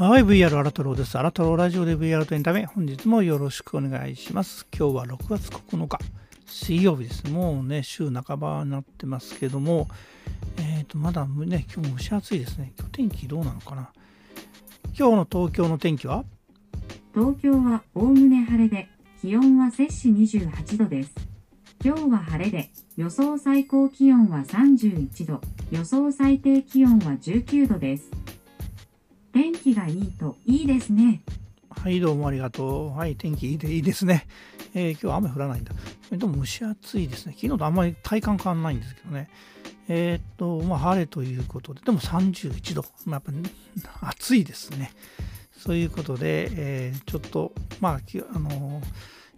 はい、VR アラトロです。アラトロラジオで VR とエンタメ、本日もよろしくお願いします。今日は6月9日、水曜日です。もうね、週半ばになってますけども、えっ、ー、と、まだね、今日も蒸し暑いですね。今日天気どうなのかな？今日の東京の天気は？東京はおおむね晴れで、気温は摂氏28度です。今日は晴れで、予想最高気温は31度、予想最低気温は19度です。天気がいいといいですね。はい、どうもありがとう。はい、天気いいでいいですね。えー、今日は雨降らないんだ。でも蒸し暑いですね。昨日とあんまり体感変わらないんですけどね。えー、っと、まあ、晴れということで、でも31度。まあ、やっぱ暑いですね。そういうことで、えー、ちょっと、まあ、あの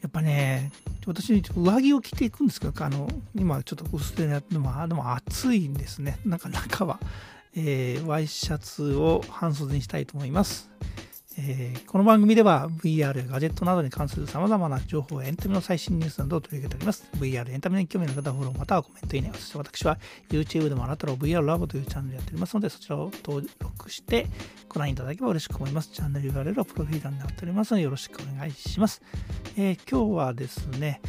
やっぱね、私、上着を着ていくんですけど、あの今ちょっと薄手のやっても、でも暑いんですね。なんか中は。えー、ワイシャツを半袖にしたいと思います。えー、この番組では VR やガジェットなどに関する様々な情報やエンタメの最新ニュースなどを取り上げております。VR エンタメに興味の方はフォローまたはコメントいいね。そして私は YouTube でもあなたの VR ラボというチャンネルやっておりますので、そちらを登録してご覧いただければ嬉しく思います。チャンネル URL はプロフィールになっておりますので、よろしくお願いします。えー、今日はですね、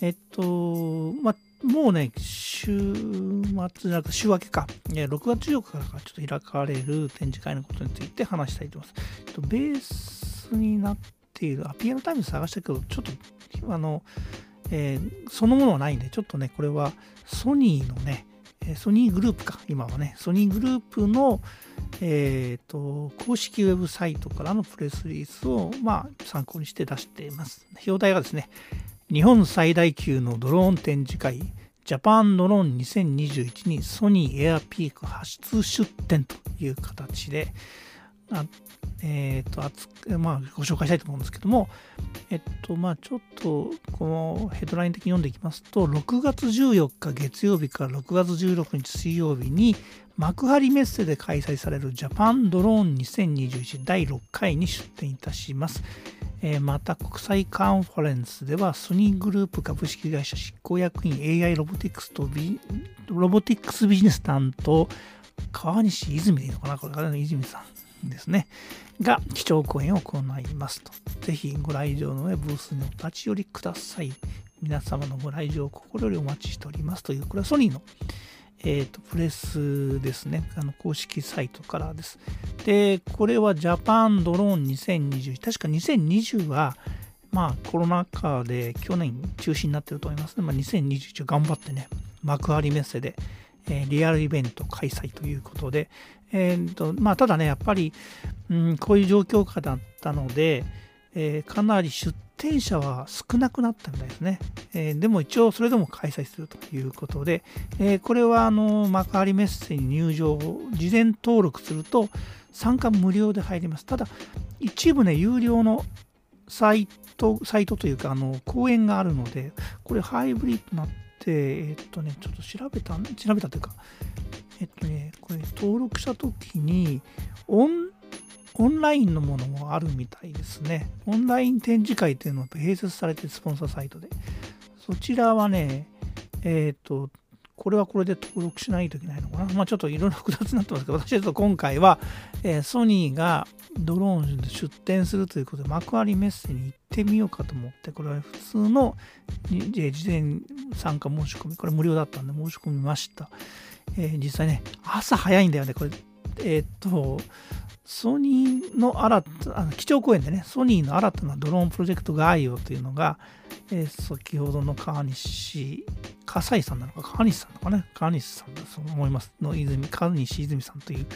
えっと、まもうね、週末じゃなく週明けか、6月14日からちょっと開かれる展示会のことについて話したいと思います。とベースになっている、アピアノタイム探したけど、ちょっと、あの、えー、そのものはないんで、ちょっとね、これはソニーのね、ソニーグループか、今はね、ソニーグループの、えーと、公式ウェブサイトからのプレスリリースを、まあ、参考にして出しています。表題がですね、日本最大級のドローン展示会、ジャパンドローン2021にソニーエアピーク発出出展という形で、あえっ、ー、と、まあ、ご紹介したいと思うんですけども、えっと、まあ、ちょっと、このヘッドライン的に読んでいきますと、6月14日月曜日から6月16日水曜日に、幕張メッセで開催されるジャパンドローン2021第6回に出展いたします。えまた国際カンファレンスではソニーグループ株式会社執行役員 AI ロボティクスとロボティクスビジネス担当川西泉でいいのかな？これからの泉さんですね。が基調講演を行いますと。ぜひご来場の上ブースにお立ち寄りください。皆様のご来場を心よりお待ちしておりますというこれはソニーのえーと、プレスですね、あの公式サイトからです。で、これはジャパンドローン2020、確か2020は、まあコロナ禍で去年中止になってると思いますね。まあ、2021頑張ってね、幕張メッセで、え、リアルイベント開催ということで、えーとまあ、ただね、やっぱり、うん、こういう状況下だったので、えー、かなり出店者は少なくなったみたいですね。えー、でも一応それでも開催するということで、えー、これはあの幕張メッセに入場を事前登録すると参加無料で入ります。ただ、一部ね、有料のサイト、サイトというか、あの、講演があるので、これハイブリッドになって、えっとね、ちょっと調べた、調べたというか、えっとね、これ登録したときに、オンオンラインのものもあるみたいですね。オンライン展示会っていうのは併設されてスポンサーサイトで。そちらはね、えっ、と、これはこれで登録しないといけないのかな。まあちょっといろいろ複雑になってますけど、私はちょっと今回は、えー、ソニーがドローンで出展するということで、幕張メッセに行ってみようかと思って、これは普通の事前参加申し込み、これ無料だったんで申し込みました。えー、実際ね、朝早いんだよね、これ。えー、っと、ソニーの新た、あの基調講演でね、ソニーの新たなドローンプロジェクト概要というのが、えー、先ほどの川西、笠井さんなのか、川西さんなのかね、川西さんだと思いますの泉、川西泉さんという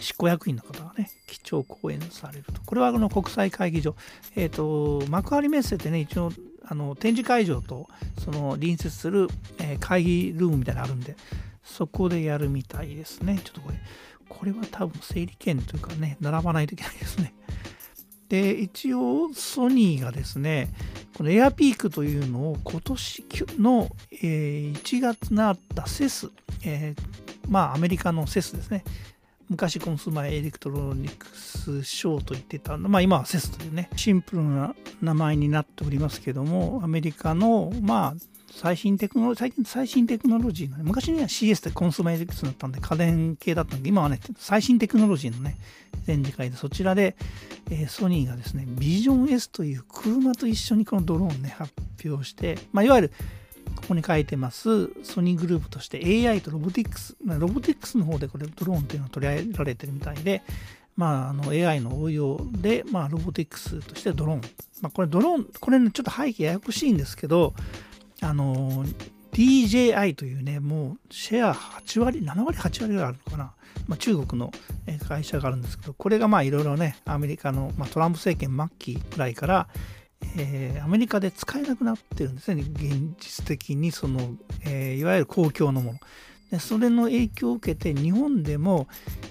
執行役員の方がね、基調講演されると。これはあの国際会議場、えっ、と、幕張メッセってね、一応、あの展示会場とその隣接する、えー、会議ルームみたいなのあるんで、そこでやるみたいですね。ちょっとこれ、これは多分整理券というかね、並ばないといけないですね。で、一応ソニーがですね、このエアピークというのを今年の、え1月になったセス、えー、まあアメリカのセスですね。昔コンスマーエレクトロニクスショーと言ってたまあ今はセスというね、シンプルな名前になっておりますけども、アメリカの、まあ、最新テクノロジー、最近最新テクノロジーのね、昔には CS でコンスメディクスだったんで家電系だったんで、今はね、最新テクノロジーのね、展示会で、そちらで、えー、ソニーがですね、ビジョン S という車と一緒にこのドローンね、発表して、まあ、いわゆる、ここに書いてます、ソニーグループとして AI とロボティックス、ロボティックスの方でこれドローンっていうのは取り上げられてるみたいで、まあ、あの AI の応用で、まあ、ロボティックスとしてドローン。まあ、これドローン、これね、ちょっと背景ややこしいんですけど、あの、DJI というね、もうシェア8割、7割、8割ぐらいあるのかな。まあ、中国の会社があるんですけど、これがまあいろいろね、アメリカの、まあ、トランプ政権末期くらいから、えー、アメリカで使えなくなってるんですね、現実的にその、えー、いわゆる公共のもの。でそれの影響を受けて日本でも、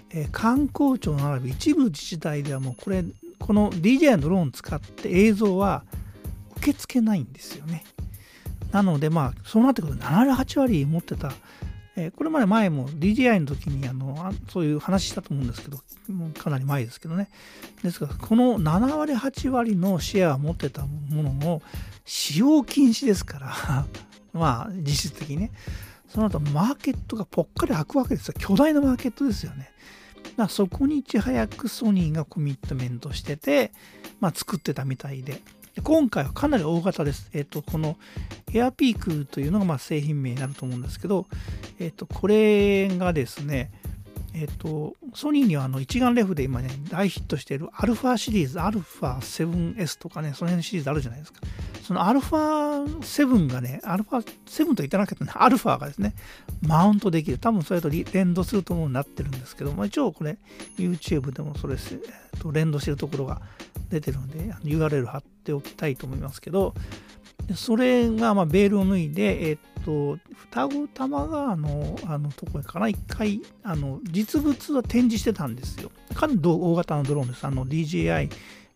えー、観光庁並び一部自治体ではもうこれこの DJI のドローンを使って映像は受け付けないんですよね。なのでまあそうなってくると7割8割持ってた、えー、これまで前も DJI の時にあのそういう話したと思うんですけどかなり前ですけどねですからこの7割8割のシェアを持ってたものの使用禁止ですから まあ実質的にねその後マーケットがぽっかり開くわけですよ。巨大なマーケットですよね。だからそこにいち早くソニーがコミットメントしてて、まあ、作ってたみたいで。で今回はかなり大型です。えっ、ー、と、このエアピークというのがまあ製品名になると思うんですけど、えっ、ー、と、これがですね、えっ、ー、と、ソニーにはあの一眼レフで今ね、大ヒットしているアルファシリーズ、アルファ 7S とかね、その辺のシリーズあるじゃないですか。そのアルファ7がね、アルファ7と言ってなかったね、アルファがですね、マウントできる。多分それと連動すると思うになってるんですけど、まあ、一応これ、YouTube でもそれ、えー、と連動してるところが出てるので、URL 貼っておきたいと思いますけど、それがまあベールを脱いで、えっ、と、双子玉川のあのところから一回、あの、実物は展示してたんですよ。かなり大型のドローンです。あの、DJI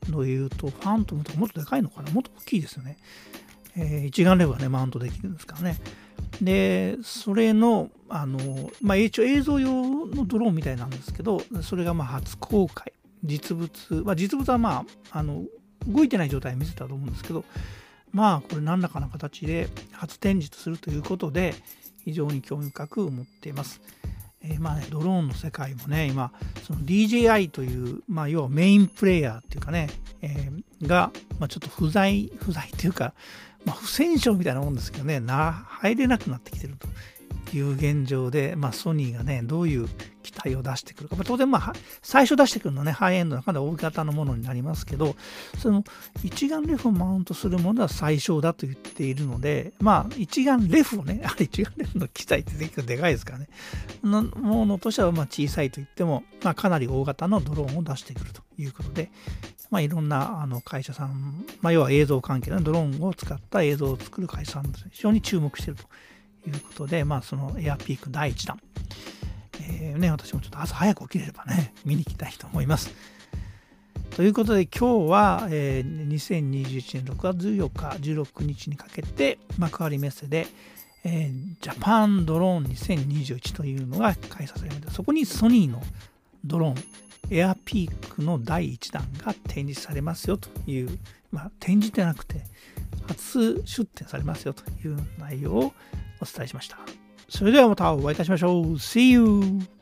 の言うと、ファントムとかもっとでかいのかなもっと大きいですよね。えー、一眼レフがね、マウントできるんですからね。で、それの、あの、まあ、一応映像用のドローンみたいなんですけど、それがまあ初公開。実物、まあ、実物はまあ、あの、動いてない状態見せたと思うんですけど、まあ、これ何らかの形で初展示とするということで、非常に興味深く思っています。えー、まあね、ドローンの世界もね、今、その DJI という、まあ、要はメインプレイヤーっていうかね、えー、が、まあ、ちょっと不在、不在っていうか、まあ、不戦勝みたいなもんですけどね、な入れなくなってきてるという現状で、まあ、ソニーがね、どういう機体を出してくるか。まあ、当然、まあ、最初出してくるのはね、ハイエンドのかなり大型のものになりますけど、その一眼レフをマウントするものは最小だと言っているので、まあ、一眼レフをね、あれ一眼レフの機体って結構でかいですからね、のものとしてはまあ小さいと言っても、まあ、かなり大型のドローンを出してくるということで、まあ、いろんなあの会社さん、まあ、要は映像関係のドローンを使った映像を作る会社さん、非常に注目しているということで、まあ、そのエアピーク第1弾、えー、ね、私もちょっと朝早く起きれればね、見に行きたいと思います。ということで今日は、えー、2021年6月14日、16日にかけて幕張メッセで、えー、ジャパンドローン2021というのが開催されました。そこにソニーのドローン、エアピークの第1弾が展示されますよという、まあ、展示でなくて初出展されますよという内容をお伝えしました。それではまたお会いいたしましょう。See you!